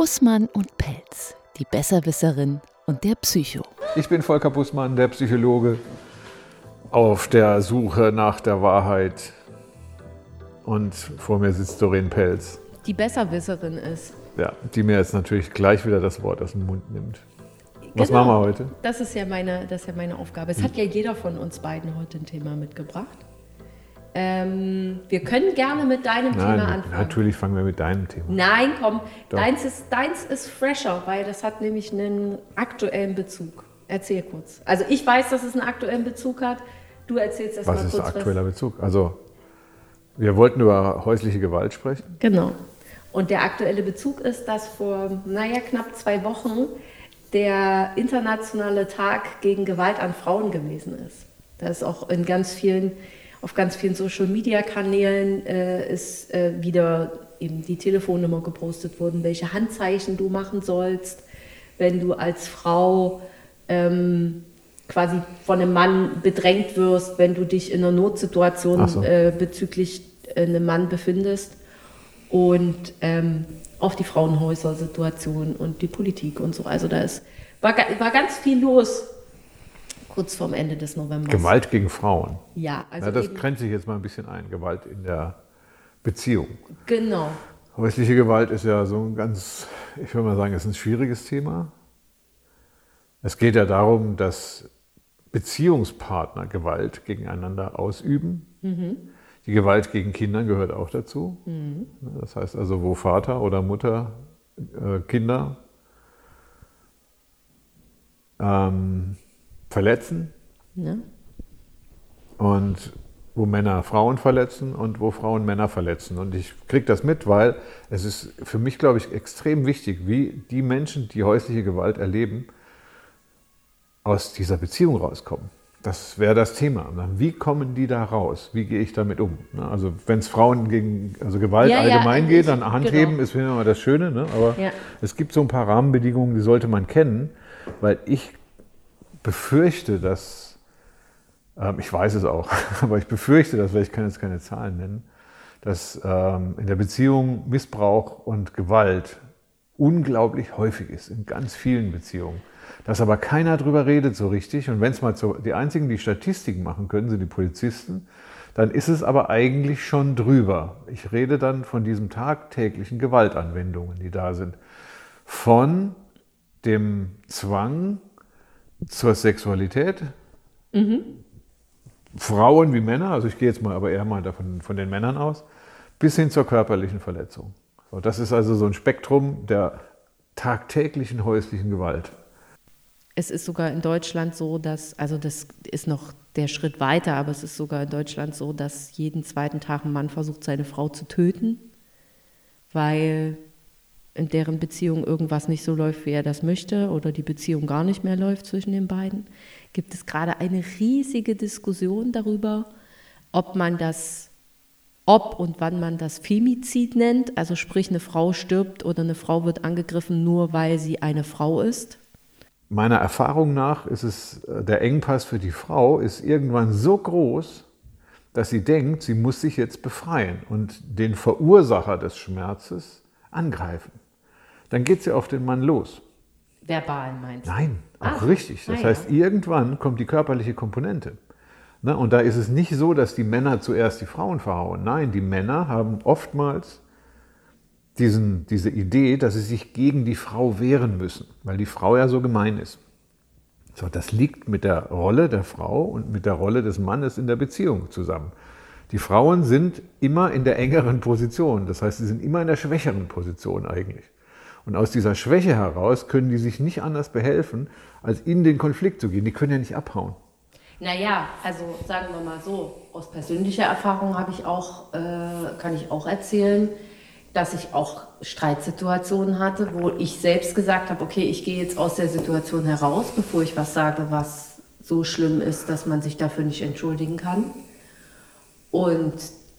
Bussmann und Pelz, die Besserwisserin und der Psycho. Ich bin Volker Bussmann, der Psychologe, auf der Suche nach der Wahrheit. Und vor mir sitzt Doreen Pelz. Die Besserwisserin ist. Ja, die mir jetzt natürlich gleich wieder das Wort aus dem Mund nimmt. Was Genau. machen wir heute? Das ist ja meine, das ist ja meine Aufgabe. Es hat ja jeder von uns beiden heute ein Thema mitgebracht. Ähm, wir können gerne mit deinem Thema Nein, anfangen. natürlich fangen wir mit deinem Thema an. Nein, komm, Doch. deins ist, deins ist fresher, weil das hat nämlich einen aktuellen Bezug. Erzähl kurz. Also ich weiß, dass es einen aktuellen Bezug hat. Du erzählst das Was mal ist kurz. der aktuelle Bezug? Also, wir wollten über häusliche Gewalt sprechen. Genau. Und der aktuelle Bezug ist, dass vor, naja, knapp zwei Wochen der internationale Tag gegen Gewalt an Frauen gewesen ist. Da ist auch in ganz vielen, auf ganz vielen Social-Media-Kanälen äh, ist äh, wieder eben die Telefonnummer gepostet worden, welche Handzeichen du machen sollst, wenn du als Frau ähm, quasi von einem Mann bedrängt wirst, wenn du dich in einer Notsituation so. äh, bezüglich einem Mann befindest und ähm, auch die Frauenhäuser-Situation und die Politik und so. Also da ist, war, war ganz viel los kurz vorm Ende des Novembers. Gewalt gegen Frauen. Ja, also ja, das grenzt sich jetzt mal ein bisschen ein. Gewalt in der Beziehung. genau. Häusliche Gewalt ist ja so ein ganz, ich würde mal sagen, ist ein schwieriges Thema. Es geht ja darum, dass Beziehungspartner Gewalt gegeneinander ausüben. Die Gewalt gegen Kinder gehört auch dazu. Das heißt also, wo Vater oder Mutter äh, Kinder ähm, verletzen Ne? und wo Männer Frauen verletzen und wo Frauen Männer verletzen. Und ich kriege das mit, weil es ist für mich, glaube ich, extrem wichtig, wie die Menschen, die häusliche Gewalt erleben, aus dieser Beziehung rauskommen. Das wäre das Thema. Wie kommen die da raus? Wie gehe ich damit um? Also wenn es Frauen gegen also Gewalt Ja, ja, allgemein ich- geht, dann Handheben genau. ist immer das Schöne. Ne? Aber Ja. es gibt so ein paar Rahmenbedingungen, die sollte man kennen, weil ich befürchte, dass ähm, ich weiß es auch, aber ich befürchte, dass, weil ich kann jetzt keine Zahlen nennen, dass ähm, in der Beziehung Missbrauch und Gewalt unglaublich häufig ist, in ganz vielen Beziehungen. Dass aber keiner drüber redet so richtig. Und wenn es mal so, die einzigen, die Statistiken machen können, sind die Polizisten, dann ist es aber eigentlich schon drüber. Ich rede dann von diesen tagtäglichen Gewaltanwendungen, die da sind. Von dem Zwang zur Sexualität, Frauen wie Männer, also ich gehe jetzt mal aber eher mal davon, von den Männern aus, bis hin zur körperlichen Verletzung. So, das ist also so ein Spektrum der tagtäglichen häuslichen Gewalt. Es ist sogar in Deutschland so, dass, also das ist noch der Schritt weiter, aber es ist sogar in Deutschland so, dass jeden zweiten Tag ein Mann versucht, seine Frau zu töten, weil in deren Beziehung irgendwas nicht so läuft, wie er das möchte oder die Beziehung gar nicht mehr läuft zwischen den beiden, gibt es gerade eine riesige Diskussion darüber, ob man das, ob und wann man das Femizid nennt, also sprich eine Frau stirbt oder eine Frau wird angegriffen, nur weil sie eine Frau ist. Meiner Erfahrung nach ist es, äh, der Engpass für die Frau ist irgendwann so groß, dass sie denkt, sie muss sich jetzt befreien und den Verursacher des Schmerzes angreifen. Dann geht sie auf den Mann los. Verbal meinst du? Nein, auch Ah, richtig. Das ja. heißt, irgendwann kommt die körperliche Komponente. Ne? Und da ist es nicht so, dass die Männer zuerst die Frauen verhauen. Nein, die Männer haben oftmals diesen, diese Idee, dass sie sich gegen die Frau wehren müssen, weil die Frau ja so gemein ist. So, das liegt mit der Rolle der Frau und mit der Rolle des Mannes in der Beziehung zusammen. Die Frauen sind immer in der engeren Position, das heißt, sie sind immer in der schwächeren Position eigentlich. Und aus dieser Schwäche heraus können die sich nicht anders behelfen, als in den Konflikt zu gehen. Die können ja nicht abhauen. Naja, also sagen wir mal so, aus persönlicher Erfahrung habe ich auch, äh, kann ich auch erzählen, dass ich auch Streitsituationen hatte, wo ich selbst gesagt habe, okay, ich gehe jetzt aus der Situation heraus, bevor ich was sage, was so schlimm ist, dass man sich dafür nicht entschuldigen kann. Und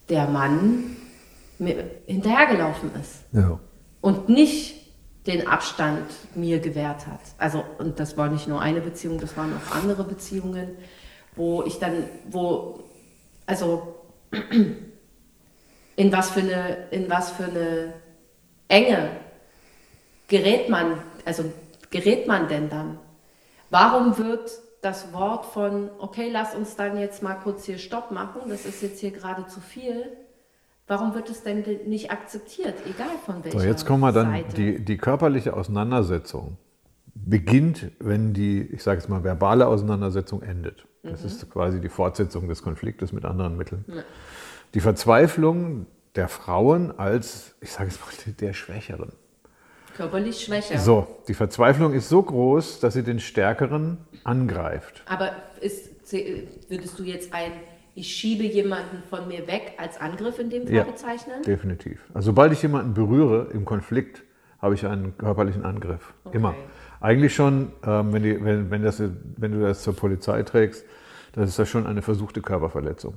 der Mann mir hinterhergelaufen ist Ja. und nicht den Abstand mir gewährt hat. Also, und das war nicht nur eine Beziehung, das waren auch andere Beziehungen, wo ich dann, wo, also, in was für eine, in was für eine Enge gerät man, also gerät man denn dann? Warum wird das Wort von, okay, lass uns dann jetzt mal kurz hier Stopp machen, das ist jetzt hier gerade zu viel, warum wird es denn nicht akzeptiert, egal von welcher So, jetzt kommen wir dann, Seite? die, die körperliche Auseinandersetzung beginnt, wenn die, ich sage jetzt mal, verbale Auseinandersetzung endet. Das ist quasi die Fortsetzung des Konfliktes mit anderen Mitteln. Die Verzweiflung der Frauen als, ich sage jetzt mal, der Schwächeren. Körperlich schwächer. So, die Verzweiflung ist so groß, dass sie den Stärkeren angreift. Aber ist, würdest du jetzt ein, ich schiebe jemanden von mir weg als Angriff in dem Fall Ja. bezeichnen? Definitiv. Also sobald ich jemanden berühre im Konflikt, habe ich einen körperlichen Angriff. Okay. Immer. Eigentlich schon, ähm, wenn, die, wenn, wenn, das, wenn du das zur Polizei trägst, das ist ja schon eine versuchte Körperverletzung.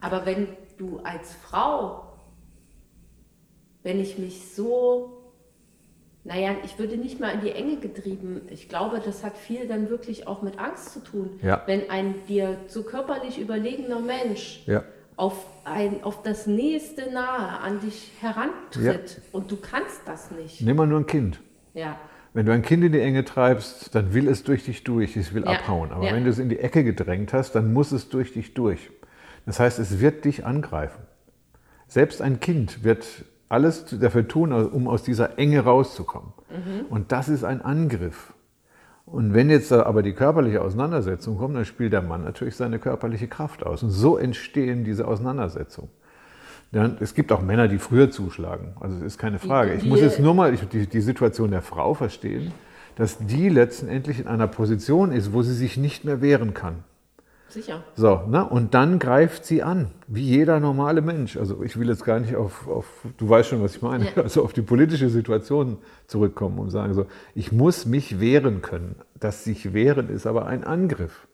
Aber wenn du als Frau, wenn ich mich so, naja, ich würde nicht mal in die Enge getrieben, ich glaube, das hat viel dann wirklich auch mit Angst zu tun. Ja. Wenn ein dir so körperlich überlegener Mensch Ja. auf, ein, auf das nächste Nahe an dich herantritt und du kannst das nicht. Nimm mal nur ein Kind. Ja. Wenn du ein Kind in die Enge treibst, dann will es durch dich durch, es will Ja, abhauen. Aber ja. wenn du es in die Ecke gedrängt hast, dann muss es durch dich durch. Das heißt, es wird dich angreifen. Selbst ein Kind wird alles dafür tun, um aus dieser Enge rauszukommen. Mhm. Und das ist ein Angriff. Und wenn jetzt aber die körperliche Auseinandersetzung kommt, dann spielt der Mann natürlich seine körperliche Kraft aus. Und so entstehen diese Auseinandersetzungen. Dann, es gibt auch Männer, die früher zuschlagen. Also es ist keine Frage. Ich muss jetzt nur mal die, die Situation der Frau verstehen, dass die letztendlich in einer Position ist, wo sie sich nicht mehr wehren kann. Sicher. So, ne? und dann greift sie an, wie jeder normale Mensch. Also ich will jetzt gar nicht auf, auf du weißt schon, was ich meine, Ja. also auf die politische Situation zurückkommen und sagen so, ich muss mich wehren können. Das sich wehren ist aber ein Angriff.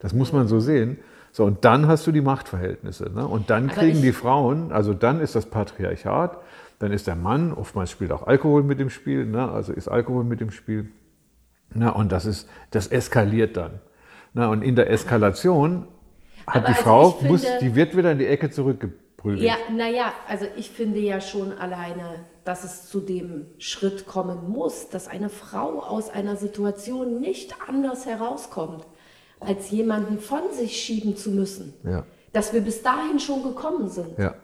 Das muss man so sehen. So, und dann hast du die Machtverhältnisse. Ne? Und dann Aber kriegen die Frauen, also dann ist das Patriarchat, dann ist der Mann, oftmals spielt auch Alkohol mit im Spiel, ne? also ist Alkohol mit im Spiel. Na, und das, ist, das eskaliert dann. Na, und in der Eskalation hat Aber die also Frau, ich muss, finde- die wird wieder in die Ecke zurückgeprügelt. Ja, naja, also ich finde ja schon alleine, dass es zu dem Schritt kommen muss, dass eine Frau aus einer Situation nicht anders herauskommt, als jemanden von sich schieben zu müssen. Ja. Dass wir bis dahin schon gekommen sind. Ja.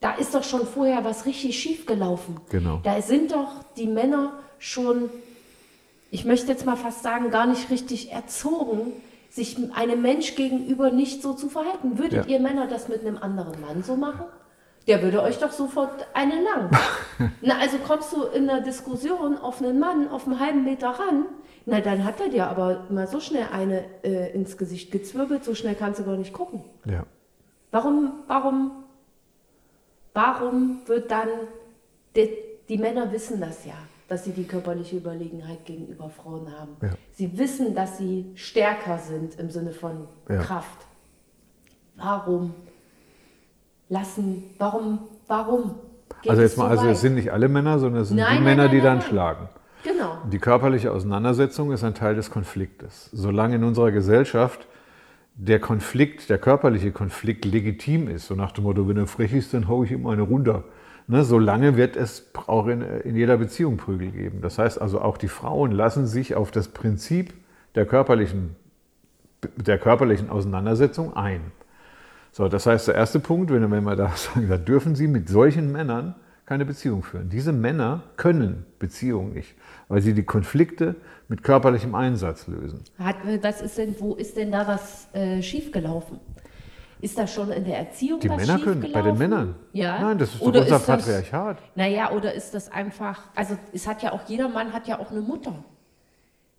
Da ist doch schon vorher was richtig schief gelaufen. Genau. Da sind doch die Männer schon, ich möchte jetzt mal fast sagen, gar nicht richtig erzogen, sich einem Mensch gegenüber nicht so zu verhalten. Würdet Ja. ihr Männer das mit einem anderen Mann so machen? Der würde euch doch sofort einen lang. Na, also kommst du in einer Diskussion auf einen Mann auf einen halben Meter ran, na dann hat er dir aber mal so schnell eine äh, ins Gesicht gezwirbelt, so schnell kannst du gar nicht gucken. ja. Warum, warum, warum wird dann, die, die Männer wissen das ja, dass sie die körperliche Überlegenheit gegenüber Frauen haben. Ja. Sie wissen, dass sie stärker sind im Sinne von Ja. Kraft. Warum lassen, warum, warum? Also jetzt mal, so also es sind nicht alle Männer, sondern es sind Nein, die nein, Männer, nein, die dann schlagen. Genau. Die körperliche Auseinandersetzung ist ein Teil des Konfliktes. Solange in unserer Gesellschaft der Konflikt, der körperliche Konflikt legitim ist, so nach dem Motto, wenn er frech ist, dann hau ich ihm eine runter. Ne, solange wird es auch in, in jeder Beziehung Prügel geben. Das heißt also, auch die Frauen lassen sich auf das Prinzip der körperlichen, der körperlichen Auseinandersetzung ein. So, das heißt, der erste Punkt, wenn wir da sagen, da dürfen Sie mit solchen Männern keine Beziehung führen. Diese Männer können Beziehungen nicht, weil sie die Konflikte mit körperlichem Einsatz lösen. Hat, was ist denn, wo ist denn da was äh, schiefgelaufen? Ist da schon in der Erziehung Die was Männer können, bei den? Männern. Ja. Nein, das ist doch Oder unser ist das- Patriarchat. Naja, oder ist das einfach, also es hat ja auch, jeder Mann hat ja auch eine Mutter.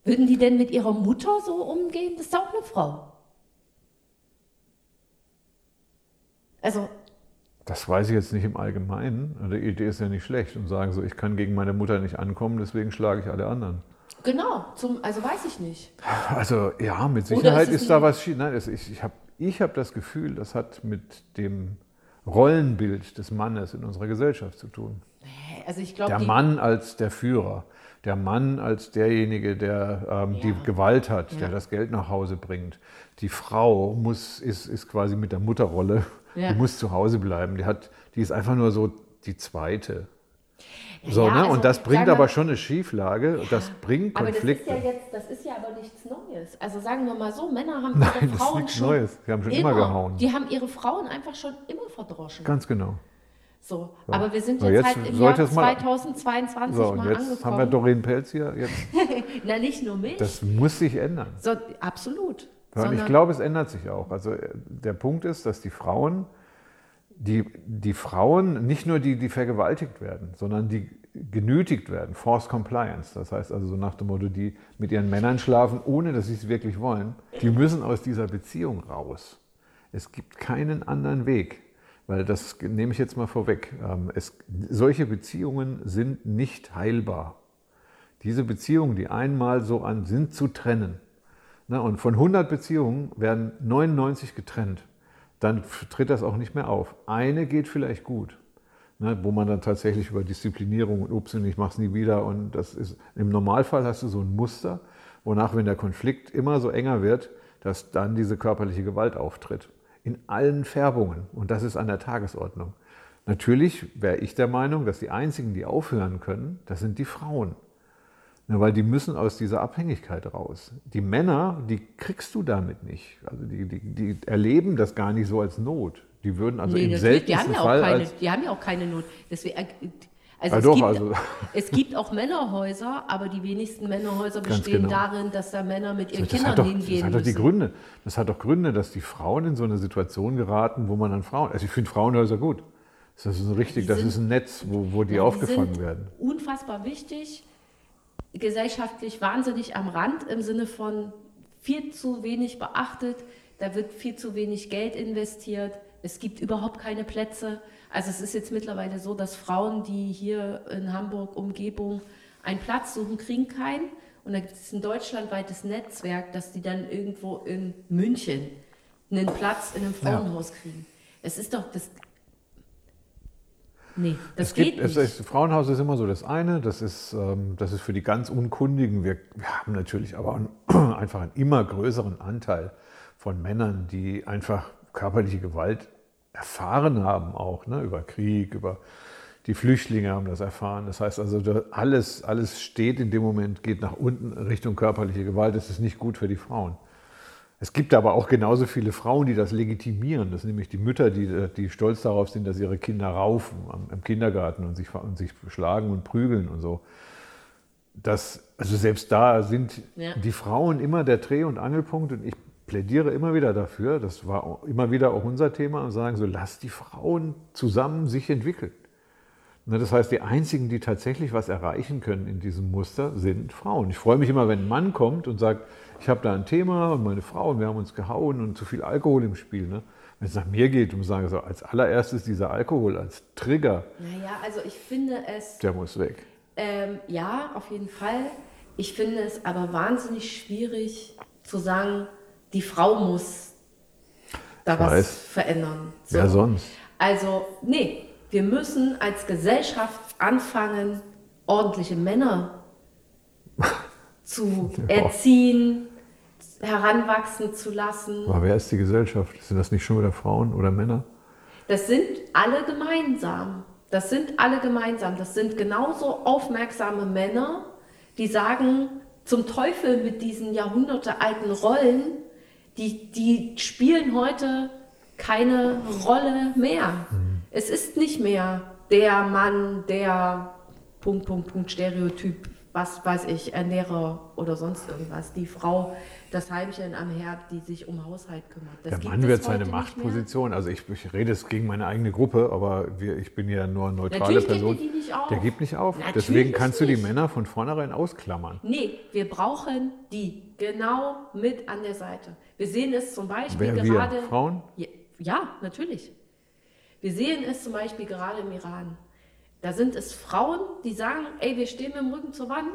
Würden die denn mit ihrer Mutter so umgehen? Das ist auch eine Frau. Also, Das weiß ich jetzt nicht im Allgemeinen. Die Idee ist ja nicht schlecht und sagen so, ich kann gegen meine Mutter nicht ankommen, deswegen schlage ich alle anderen. genau, zum, also weiß ich nicht. Also ja, mit Sicherheit ist da was schief. Nein, das, ich, ich habe ich hab das Gefühl, das hat mit dem Rollenbild des Mannes in unserer Gesellschaft zu tun. Also ich glaube, Der Mann als der Führer, der Mann als derjenige, der ähm, die Ja. Gewalt hat, der Ja. das Geld nach Hause bringt. Die Frau muss, ist, ist quasi mit der Mutterrolle, Ja. die muss zu Hause bleiben. Die, hat, die ist einfach nur so die zweite. So, Ja, ne? also, und das bringt aber schon eine Schieflage. das bringt Aber das ist Konflikte. ja jetzt, das ist ja aber nichts Neues. Also sagen wir mal so, Männer haben Nein, ihre das ist Frauen nichts schon Neues. Die haben schon immer gehauen. Die haben ihre Frauen einfach schon immer verdroschen. Ganz genau. So, aber wir sind So, jetzt, jetzt halt im Jahr es mal- 2022 So, mal jetzt angekommen. haben wir Doreen Pelz hier. Jetzt, Na, nicht nur mich. das muss sich ändern. so, absolut. Und ich Sondern- glaube, es ändert sich auch. Also äh, der Punkt ist, dass die Frauen, die, die Frauen, nicht nur die, die vergewaltigt werden, sondern die genötigt werden, Forced Compliance. Das heißt also so nach dem Motto, die mit ihren Männern schlafen, ohne dass sie es wirklich wollen, die müssen aus dieser Beziehung raus. Es gibt keinen anderen Weg. Weil das nehme ich jetzt mal vorweg. Ähm, Es, solche Beziehungen sind nicht heilbar. Diese Beziehungen, die einmal so an sind, zu trennen. Ne, und von 100 Beziehungen werden 99 getrennt. Dann tritt das auch nicht mehr auf. Eine geht vielleicht gut, ne, wo man dann tatsächlich über Disziplinierung und ups, und ich mach's nie wieder. Und das ist im Normalfall hast du so ein Muster, wonach, wenn der Konflikt immer so enger wird, dass dann diese körperliche Gewalt auftritt. In allen Färbungen. Und das ist an der Tagesordnung. Natürlich wäre ich der Meinung, dass die einzigen, die aufhören können, das sind die Frauen. Na, weil die müssen aus dieser Abhängigkeit raus. Die Männer, die kriegst du damit nicht. Also die, die, die erleben das gar nicht so als Not. Die würden also Nee, im natürlich, die haben, seltensten ja auch Fall keine, die haben ja auch keine Not. Deswegen, also, Ja, es, doch, gibt, also- es gibt auch Männerhäuser, aber die wenigsten Männerhäuser Ganz bestehen genau. darin, dass da Männer mit ihren das Kindern doch, hingehen das hat doch die müssen. Gründe. Das hat doch Gründe, dass die Frauen in so eine Situation geraten, wo man dann Frauen. Also ich finde Frauenhäuser gut. Das ist ein richtig, Die das sind- ist ein Netz, wo, wo die Ja, aufgefangen sind werden. Unfassbar wichtig, gesellschaftlich wahnsinnig am Rand im Sinne von viel zu wenig beachtet, da wird viel zu wenig Geld investiert, es gibt überhaupt keine Plätze. Also es ist jetzt mittlerweile so, dass Frauen, die hier in Hamburg Umgebung einen Platz suchen, kriegen keinen. Und da gibt es ein deutschlandweites Netzwerk, dass die dann irgendwo in München einen Platz in einem Frauenhaus kriegen. Es ist doch das. Nee, das es geht gibt, nicht. es ist, Frauenhaus ist immer so das eine, das ist, ähm, das ist für die ganz Unkundigen. Wir, wir haben natürlich aber einen, einfach einen immer größeren Anteil von Männern, die einfach körperliche Gewalt erfahren haben, auch ne, über Krieg, über die Flüchtlinge haben das erfahren. Das heißt also, alles, alles steht in dem Moment, geht nach unten Richtung körperliche Gewalt. Das ist nicht gut für die Frauen. Es gibt aber auch genauso viele Frauen, die das legitimieren. Das sind nämlich die Mütter, die, die stolz darauf sind, dass ihre Kinder raufen am, im Kindergarten und sich, und sich schlagen und prügeln und so. Das, also selbst da sind Ja. die Frauen immer der Dreh- und Angelpunkt und ich plädiere immer wieder dafür, das war immer wieder auch unser Thema, und sagen so, lass die Frauen zusammen sich entwickeln. Ne, Das heißt, die einzigen, die tatsächlich was erreichen können in diesem Muster, sind Frauen. Ich freue mich immer, wenn ein Mann kommt und sagt, ich habe da ein Thema und meine Frau und wir haben uns gehauen und zu viel Alkohol im Spiel. Ne? Wenn es nach mir geht und sagen so, als allererstes dieser Alkohol als Trigger, Naja, also ich finde es, der muss weg. ähm, ja, auf jeden Fall. Ich finde es aber wahnsinnig schwierig zu sagen, die Frau muss da Ich was weiß. verändern. So. Wer sonst? Also, nee, wir müssen als Gesellschaft anfangen, ordentliche Männer zu erziehen, heranwachsen zu lassen. Aber wer ist die Gesellschaft? Sind das nicht schon wieder Frauen oder Männer? Das sind alle gemeinsam. Das sind alle gemeinsam. Das sind genauso aufmerksame Männer, die sagen, zum Teufel mit diesen jahrhundertealten Rollen, die, die spielen heute keine Rolle mehr. Es ist nicht mehr der Mann, der Punkt, Punkt, Punkt, Stereotyp, was weiß ich, Ernährer oder sonst irgendwas. Die Frau, das Heimchen am Herd, die sich um Haushalt kümmert. Das Der gibt Mann wird seine nicht. Machtposition, also ich, ich rede es gegen meine eigene Gruppe, aber wir, ich bin ja nur eine neutrale Natürlich gibt Person. die die nicht auf. Der gibt nicht auf. Natürlich Deswegen kannst du die nicht. Männer von vornherein ausklammern. Nee, wir brauchen die genau mit an der Seite. Wir sehen es zum Beispiel Wer wir? gerade. Frauen? Ja, ja, natürlich. Wir sehen es zum Beispiel gerade im Iran. Da sind es Frauen, die sagen, ey, wir stehen mit dem Rücken zur Wand,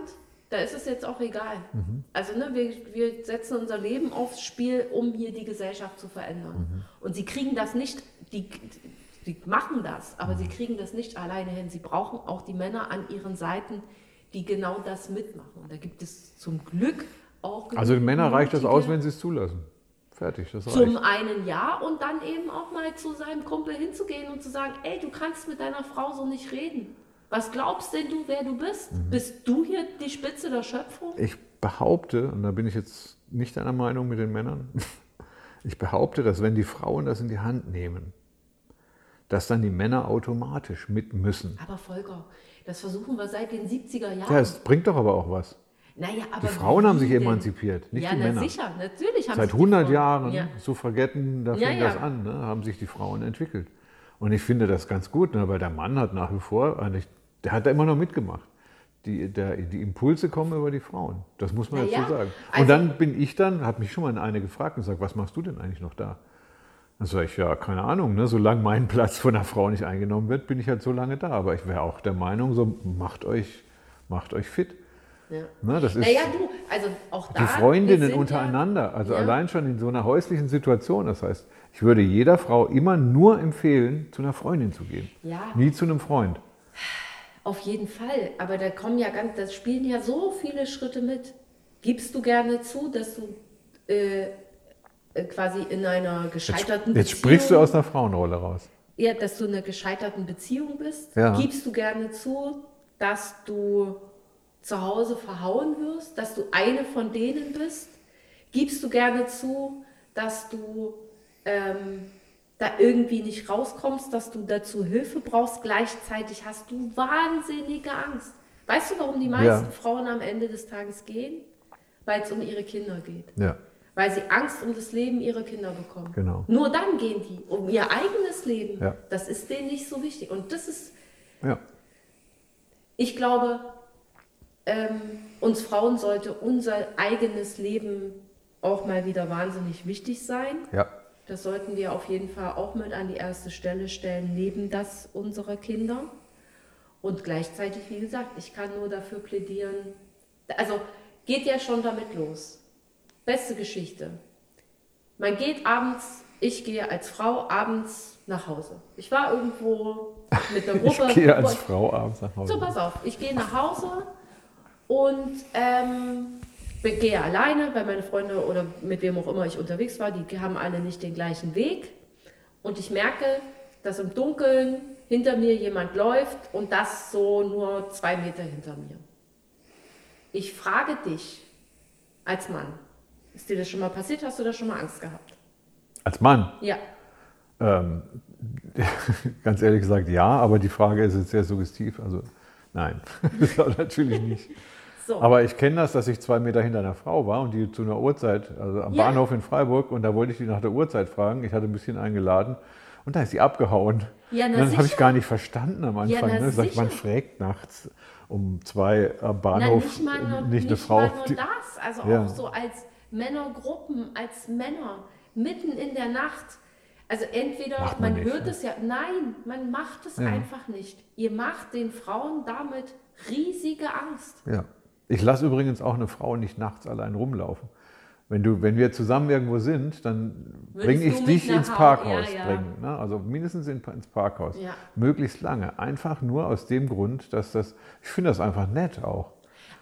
da ist es jetzt auch egal. Mhm. Also ne, wir, wir setzen unser Leben aufs Spiel, um hier die Gesellschaft zu verändern. Mhm. Und sie kriegen das nicht, die, die machen das, aber Mhm. sie kriegen das nicht alleine hin. Sie brauchen auch die Männer an ihren Seiten, die genau das mitmachen. Und da gibt es zum Glück auch Also den Männern reicht das aus, wenn sie es zulassen. Fertig, das zum reicht. einen ja und dann eben auch mal zu seinem Kumpel hinzugehen und zu sagen, ey, du kannst mit deiner Frau so nicht reden. Was glaubst denn du, wer du bist? Mhm. Bist du hier die Spitze der Schöpfung? Ich behaupte, und da bin ich jetzt nicht einer Meinung mit den Männern, ich behaupte, dass wenn die Frauen das in die Hand nehmen, dass dann die Männer automatisch mit müssen. Aber Volker, das versuchen wir seit den 70er Jahren. Ja, es bringt doch aber auch was. Naja, aber Die Frauen haben sich denn? emanzipiert, nicht ja, die na Männer. sicher, natürlich haben Seit sich die 100 Frauen- Jahren, Ja. Suffragetten, da Ja, fing ja. das an, ne, haben sich die Frauen entwickelt. Und ich finde das ganz gut, ne, weil der Mann hat nach wie vor, eigentlich, der hat da immer noch mitgemacht. Die, der, die Impulse kommen über die Frauen. Das muss man Na dazu ja, sagen. also- und dann bin ich dann, habe mich schon mal eine gefragt und gesagt, was machst du denn eigentlich noch da? Dann sage ich, ja, keine Ahnung, ne? solange mein Platz von einer Frau nicht eingenommen wird, bin ich halt so lange da. Aber ich wäre auch der Meinung, so macht euch, macht euch fit. Ja. Ne? Das ist, Naja, du, also auch da. die Freundinnen untereinander, also Ja. allein schon in so einer häuslichen Situation. Das heißt, ich würde jeder Frau immer nur empfehlen, zu einer Freundin zu gehen. Ja. Nie zu einem Freund. Auf jeden Fall, aber da kommen ja ganz, das spielen ja so viele Schritte mit. Gibst du gerne zu, dass du äh, äh, quasi in einer Jetzt, gescheiterten jetzt Beziehung, sprichst du aus einer Frauenrolle raus. ja, dass du in einer gescheiterten Beziehung bist? Ja. Gibst du gerne zu, dass du zu Hause verhauen wirst, dass du eine von denen bist? Gibst du gerne zu, dass du ähm, da irgendwie nicht rauskommst, dass du dazu Hilfe brauchst? Gleichzeitig hast du wahnsinnige Angst. Weißt du, warum die meisten Ja. Frauen am Ende des Tages gehen? Weil es um ihre Kinder geht. Ja, Weil sie Angst um das Leben ihrer Kinder bekommen. Genau. Nur dann gehen die um ihr eigenes Leben. Ja. Das ist denen nicht so wichtig. Und das ist, ich glaube, ähm, uns Frauen sollte unser eigenes Leben auch mal wieder wahnsinnig wichtig sein. ja. Das sollten wir auf jeden Fall auch mit an die erste Stelle stellen, neben das unserer Kinder. Und gleichzeitig, wie gesagt, ich kann nur dafür plädieren, also geht ja schon damit los. Beste Geschichte. Man geht abends, ich gehe als Frau abends nach Hause. Ich war irgendwo mit der Gruppe. Ich gehe als Frau abends nach Hause. So, pass auf, ich gehe nach Hause und ähm, gehe alleine, weil meine Freunde oder mit wem auch immer ich unterwegs war, die haben alle nicht den gleichen Weg. Und ich merke, dass im Dunkeln hinter mir jemand läuft und das so nur zwei Meter hinter mir. Ich frage dich als Mann, ist dir das schon mal passiert? Hast du da schon mal Angst gehabt? Als Mann, Ja. ähm, ganz ehrlich gesagt, ja, aber die Frage ist jetzt sehr suggestiv. Also nein, das war natürlich nicht. So. Aber ich kenne das, dass ich zwei Meter hinter einer Frau war und die zu einer Uhrzeit, also am Ja. Bahnhof in Freiburg, und da wollte ich die nach der Uhrzeit fragen. Ich hatte ein bisschen eingeladen und da ist sie abgehauen. Ja, na und das habe ich gar nicht verstanden am Anfang. na ne? Sag ich, man fragt nachts um zwei am Na, Bahnhof nicht mal nur, nicht eine nicht Frau. Mal nur das, also Ja. auch so als Männergruppen, als Männer, mitten in der Nacht. Also entweder, Macht man, man nicht, hört ne? es ja, nein, man macht es Ja. einfach nicht. Ihr macht den Frauen damit riesige Angst. Ja. Ich lasse übrigens auch eine Frau nicht nachts allein rumlaufen. Wenn, du, wenn wir zusammen irgendwo sind, dann bringe ich dich ins Hau- Parkhaus. Ja, ja. Bringen, ne? Also mindestens in, ins Parkhaus. Ja. Möglichst lange. Einfach nur aus dem Grund, dass das, ich finde das einfach nett auch.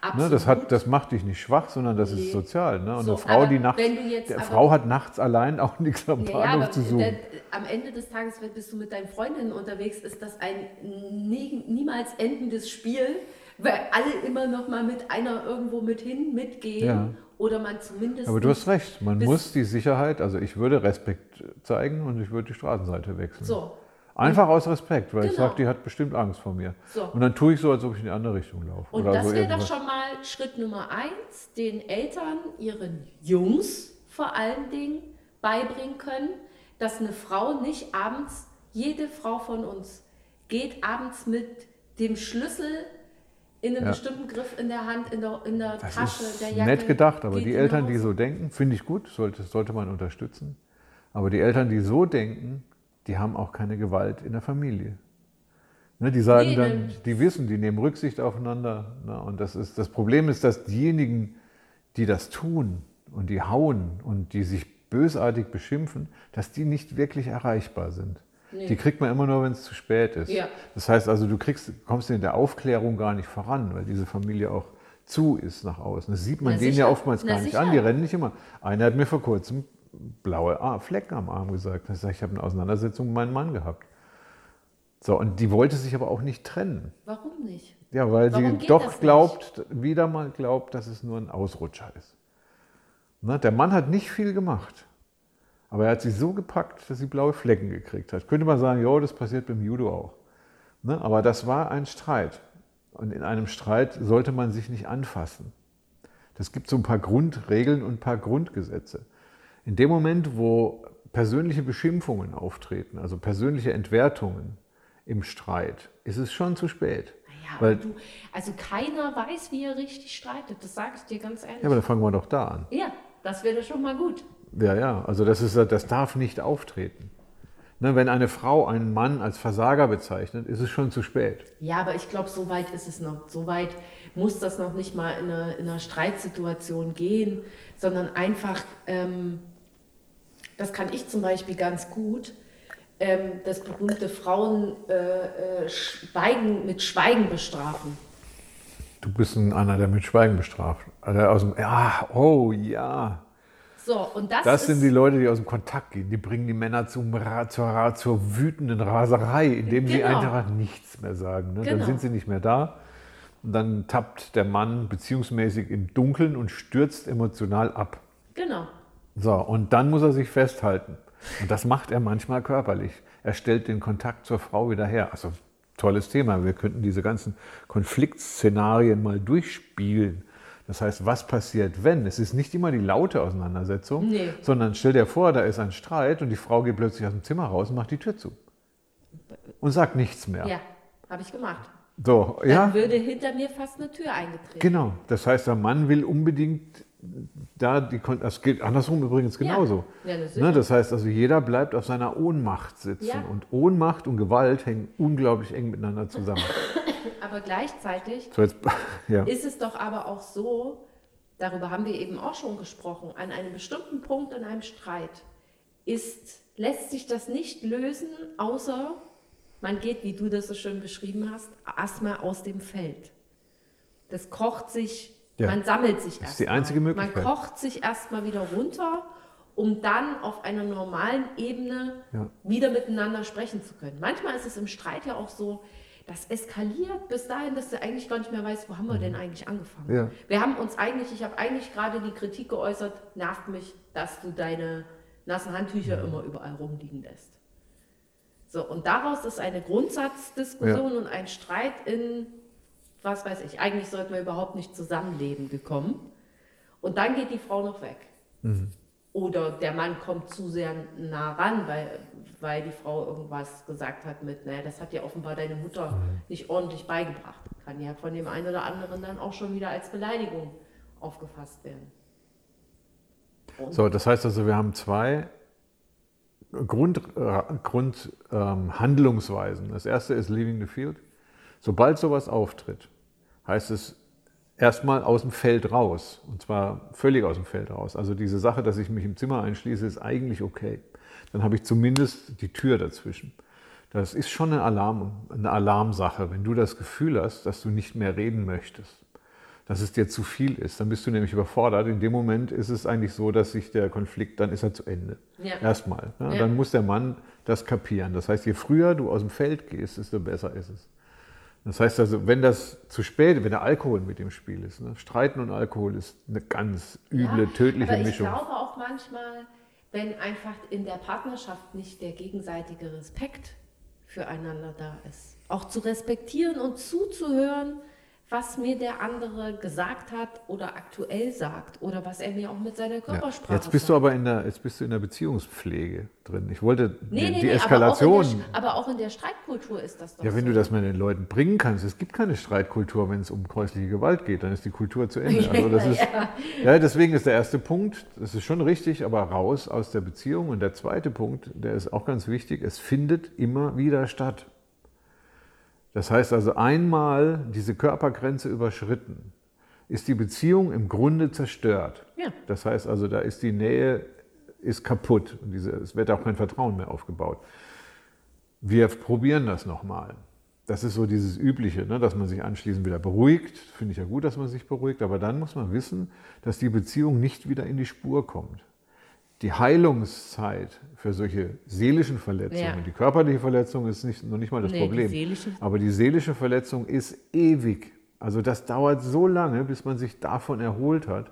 Ne? Absolut. Das, hat, das macht dich nicht schwach, sondern das Nee. ist sozial. Ne? Und So, eine Frau, die nachts, jetzt der Frau hat nachts allein auch nichts am Ja, Bahnhof aber zu suchen. der- am Ende des Tages, wenn bist du mit deinen Freundinnen unterwegs, ist das ein nie, niemals endendes Spiel, weil alle immer noch mal mit einer irgendwo mit hin, mitgehen Ja. oder man zumindest. Aber du hast recht, man muss die Sicherheit, also ich würde Respekt zeigen und ich würde die Straßenseite wechseln. So. Einfach aus Respekt, weil ich Genau. sage, die hat bestimmt Angst vor mir. So. Und dann tue ich so, als ob ich in die andere Richtung laufe. Und oder das so wäre doch schon mal Schritt Nummer eins, den Eltern ihren Jungs vor allen Dingen beibringen können, dass eine Frau nicht abends, jede Frau von uns geht abends mit dem Schlüssel in einem Ja. bestimmten Griff in der Hand, in der, in der Das Tasche, ist der Jacke. nett gedacht, aber die Eltern, die so denken, finde ich gut, sollte, sollte man unterstützen. Aber die Eltern, die so denken, die haben auch keine Gewalt in der Familie. Ne, die sagen Nee, dann, ne. die wissen, die nehmen Rücksicht aufeinander. Ne, und das, ist, das Problem ist, dass diejenigen, die das tun und die hauen und die sich bösartig beschimpfen, dass die nicht wirklich erreichbar sind. Nee. Die kriegt man immer nur, wenn es zu spät ist. Ja. Das heißt also, du kriegst, kommst in der Aufklärung gar nicht voran, weil diese Familie auch zu ist nach außen. Das sieht man Na denen sicher. ja oftmals Na gar nicht sicher. an. Die rennen nicht immer. Einer hat mir vor kurzem blaue Flecken am Arm gesagt. Ich, sag, ich habe eine Auseinandersetzung mit meinem Mann gehabt. So, und die wollte sich aber auch nicht trennen. Warum nicht? Ja, weil Warum sie doch glaubt, wieder mal glaubt, dass es nur ein Ausrutscher ist. Ne? Der Mann hat nicht viel gemacht. Aber er hat sie so gepackt, dass sie blaue Flecken gekriegt hat. Könnte man sagen, jo, das passiert beim Judo auch. Ne? Aber das war ein Streit. Und in einem Streit sollte man sich nicht anfassen. Das gibt so ein paar Grundregeln und ein paar Grundgesetze. In dem Moment, wo persönliche Beschimpfungen auftreten, also persönliche Entwertungen im Streit, ist es schon zu spät. Ja, Weil, du, also keiner weiß, wie er richtig streitet. Das sage ich dir ganz ehrlich. ja, aber dann fangen wir doch da an. Ja, das wäre schon mal gut. Ja, ja, also das, ist, das darf nicht auftreten. Ne, wenn eine Frau einen Mann als Versager bezeichnet, ist es schon zu spät. Ja, aber ich glaube, so weit ist es noch. So weit muss das noch nicht mal in einer, in einer Streitsituation gehen, sondern einfach, ähm, das kann ich zum Beispiel ganz gut, ähm, das berühmte Frauen äh, äh, Schweigen, mit Schweigen bestrafen. Du bist ein, einer, der mit Schweigen bestraft. Also aus dem, ja, oh ja. So, und das, Das sind die Leute, die aus dem Kontakt gehen. Die bringen die Männer zum, zur, zur wütenden Raserei, indem sie Genau. einfach nichts mehr sagen. Ne? Dann Genau. sind sie nicht mehr da. Und dann tappt der Mann beziehungsmäßig im Dunkeln und stürzt emotional ab. Genau. So, und dann muss er sich festhalten. Und das macht er manchmal körperlich. Er stellt den Kontakt zur Frau wieder her. Also tolles Thema. Wir könnten diese ganzen Konfliktszenarien mal durchspielen. Das heißt, was passiert, wenn? Es ist nicht immer die laute Auseinandersetzung, Nee. sondern stell dir vor, da ist ein Streit und die Frau geht plötzlich aus dem Zimmer raus und macht die Tür zu. Und sagt nichts mehr. Ja, habe ich gemacht. So, Dann ja, würde hinter mir fast eine Tür eingetreten. genau. Das heißt, der Mann will unbedingt da die Kon das geht andersrum übrigens Ja. genauso. Ja, na sicher. ne, das heißt also, jeder bleibt auf seiner Ohnmacht sitzen. Ja. Und Ohnmacht und Gewalt hängen unglaublich eng miteinander zusammen. Aber gleichzeitig So jetzt, ja. ist es doch aber auch so, darüber haben wir eben auch schon gesprochen, an einem bestimmten Punkt in einem Streit ist, lässt sich das nicht lösen, außer man geht, wie du das so schön beschrieben hast, erstmal aus dem Feld. Das kocht sich, Ja. man sammelt sich erstmal. Das ist die einzige Möglichkeit. Man kocht sich erstmal wieder runter, um dann auf einer normalen Ebene Ja. wieder miteinander sprechen zu können. Manchmal ist es im Streit ja auch so, das eskaliert bis dahin, dass du eigentlich gar nicht mehr weißt, wo haben wir denn eigentlich angefangen. Mhm. Ja. Wir haben uns eigentlich, ich habe eigentlich gerade die Kritik geäußert, nervt mich, dass du deine nassen Handtücher Mhm. immer überall rumliegen lässt. So, und daraus ist eine Grundsatzdiskussion Ja. und ein Streit in, was weiß ich, eigentlich sollten wir überhaupt nicht zusammenleben gekommen. Und dann geht die Frau noch weg. Oder der Mann kommt zu sehr nah ran, weil, weil die Frau irgendwas gesagt hat mit, naja, das hat dir offenbar deine Mutter nicht ordentlich beigebracht. Kann ja von dem einen oder anderen dann auch schon wieder als Beleidigung aufgefasst werden. Und So, das heißt also, wir haben zwei Grund, äh, Grund ähm. Das erste ist Leaving the Field. Sobald sowas auftritt, heißt es erstmal aus dem Feld raus. Und zwar völlig aus dem Feld raus. Also diese Sache, dass ich mich im Zimmer einschließe, ist eigentlich okay. Dann habe ich zumindest die Tür dazwischen. Das ist schon eine, Alarm, eine Alarmsache, wenn du das Gefühl hast, dass du nicht mehr reden möchtest dass es dir zu viel ist. Dann bist du nämlich überfordert. In dem Moment ist es eigentlich so, dass sich der Konflikt, dann ist er zu Ende. Ja. Erstmal. Ne? Ja. Dann muss der Mann das kapieren. Das heißt, je früher du aus dem Feld gehst, desto besser ist es. Das heißt also, wenn das zu spät, wenn der Alkohol mit dem Spiel ist, ne? Streiten und Alkohol ist eine ganz üble, Ja, tödliche aber ich Mischung. glaube auch manchmal, wenn einfach in der Partnerschaft nicht der gegenseitige Respekt füreinander da ist. Auch zu respektieren und zuzuhören, was mir der andere gesagt hat oder aktuell sagt oder was er mir auch mit seiner Ja. Körpersprache Jetzt bist sagt. du aber in der, jetzt bist du in der Beziehungspflege drin. Ich wollte Nee, die, nee, die nee, Eskalation. Aber auch, in der, aber auch in der Streitkultur ist das doch Ja, wenn so. du das mal den Leuten bringen kannst, es gibt keine Streitkultur, wenn es um häusliche Gewalt geht, dann ist die Kultur zu Ende. Also das ist, ja, deswegen ist der erste Punkt, das ist schon richtig, aber raus aus der Beziehung. Und der zweite Punkt, der ist auch ganz wichtig, es findet immer wieder statt. Das heißt also, einmal diese Körpergrenze überschritten, ist die Beziehung im Grunde zerstört. Ja. Das heißt also, da ist die Nähe ist kaputt und diese, es wird auch kein Vertrauen mehr aufgebaut. Wir probieren das nochmal. Das ist so dieses Übliche, ne, dass man sich anschließend wieder beruhigt. Finde ich ja gut, dass man sich beruhigt, aber dann muss man wissen, dass die Beziehung nicht wieder in die Spur kommt. Die Heilungszeit für solche seelischen Verletzungen, Ja. die körperliche Verletzung ist nicht, noch nicht mal das Nee, die Problem, seelische- aber die seelische Verletzung ist ewig. Also das dauert so lange, bis man sich davon erholt hat.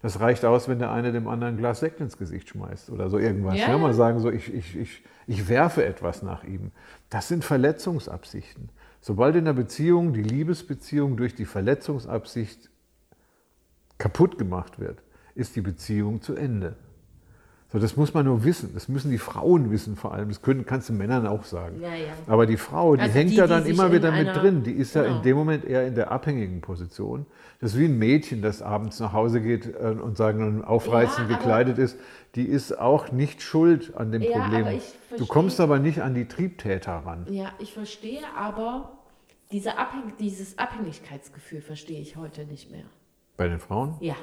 Das reicht aus, wenn der eine dem anderen ein Glas Sekt ins Gesicht schmeißt oder so irgendwas. Ja, Ja, mal sagen, so ich, ich, ich, ich werfe etwas nach ihm. Das sind Verletzungsabsichten. Sobald in der Beziehung die Liebesbeziehung durch die Verletzungsabsicht kaputt gemacht wird, ist die Beziehung zu Ende. So, das muss man nur wissen. Das müssen die Frauen wissen vor allem. Das können, kannst du Männern auch sagen. Ja, ja. Aber die Frau, die Also hängt die, da dann immer wieder mit drin. Die ist ja Genau. in dem Moment eher in der abhängigen Position. Das ist wie ein Mädchen, das abends nach Hause geht äh, und sagen, aufreizend Ja, gekleidet ist. Die ist auch nicht schuld an dem Ja, Problem. Du kommst aber nicht an die Triebtäter ran. Ja, ich verstehe, aber diese Abhäng dieses Abhängigkeitsgefühl verstehe ich heute nicht mehr. Bei den Frauen? Ja.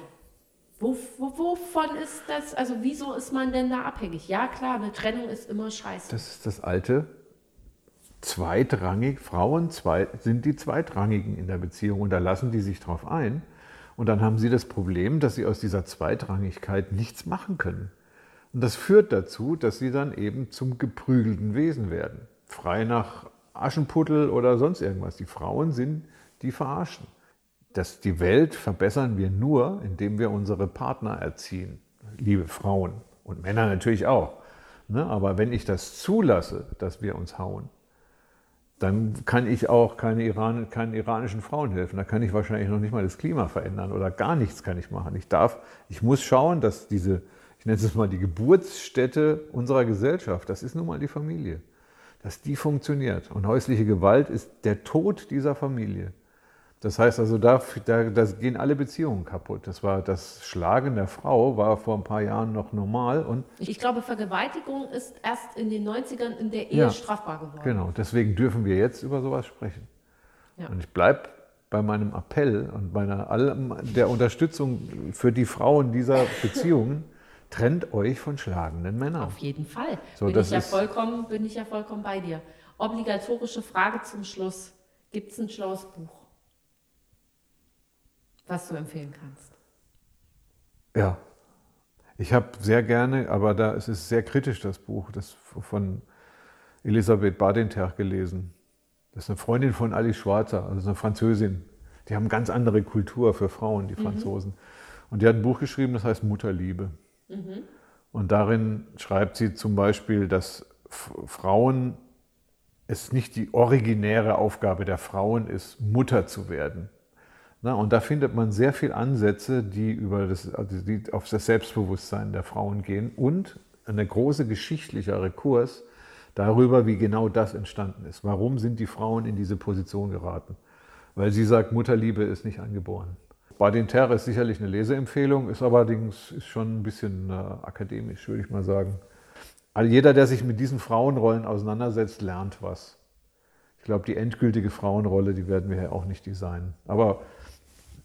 Wo, wo, wovon ist das? Also wieso ist man denn da abhängig? Ja, klar, eine Trennung ist immer scheiße. Das ist das alte zweitrangig. Frauen zwei, sind die zweitrangigen in der Beziehung und da lassen die sich drauf ein. Und dann haben sie das Problem, dass sie aus dieser Zweitrangigkeit nichts machen können. Und das führt dazu, dass sie dann eben zum geprügelten Wesen werden. Frei nach Aschenputtel oder sonst irgendwas. Die Frauen sind die Verarschen. Das, die Welt verbessern wir nur, indem wir unsere Partner erziehen. Liebe Frauen und Männer natürlich auch. Ne? Aber wenn ich das zulasse, dass wir uns hauen, dann kann ich auch keine Iran, keinen iranischen Frauen helfen. Da kann ich wahrscheinlich noch nicht mal das Klima verändern oder gar nichts kann ich machen. Ich darf, ich muss schauen, dass diese, ich nenne es mal die Geburtsstätte unserer Gesellschaft, das ist nun mal die Familie, dass die funktioniert. Und häusliche Gewalt ist der Tod dieser Familie. Das heißt also, da, da das gehen alle Beziehungen kaputt. Das war das Schlagen der Frau war vor ein paar Jahren noch normal und Ich glaube, Vergewaltigung ist erst in den 90ern in der Ehe Ja. strafbar geworden. Genau, deswegen dürfen wir jetzt über sowas sprechen. Ja. Und ich bleibe bei meinem Appell und meiner allem der Unterstützung für die Frauen dieser Beziehungen. Trennt euch von schlagenden Männern. Auf jeden Fall. So, bin, das ich ja vollkommen, bin ich ja vollkommen bei dir. Obligatorische Frage zum Schluss. Gibt es ein schlaues Buch, was du empfehlen kannst? Ja. Ich habe sehr gerne, aber da es ist sehr kritisch das Buch, das von Elisabeth Badinter gelesen. Das ist eine Freundin von Alice Schwarzer, also eine Französin. Die haben ganz andere Kultur für Frauen, die Franzosen. Und die hat ein Buch geschrieben, das heißt Mutterliebe. Und darin schreibt sie zum Beispiel, dass Frauen es nicht die originäre Aufgabe der Frauen ist, Mutter zu werden. Na, und da findet man sehr viele Ansätze, die, über das, also die auf das Selbstbewusstsein der Frauen gehen und eine große geschichtlicher Rekurs darüber, wie genau das entstanden ist. Warum sind die Frauen in diese Position geraten? Weil sie sagt, Mutterliebe ist nicht angeboren. Badin Terre ist sicherlich eine Leseempfehlung, ist allerdings ist schon ein bisschen äh, akademisch, würde ich mal sagen. Also jeder, der sich mit diesen Frauenrollen auseinandersetzt, lernt was. Ich glaube, die endgültige Frauenrolle, die werden wir ja auch nicht designen. Aber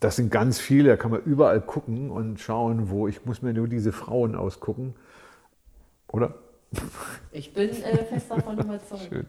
das sind ganz viele, da kann man überall gucken und schauen, wo ich muss mir nur diese Frauen ausgucken. Oder? Ich bin äh, fest davon überzeugt. Schön.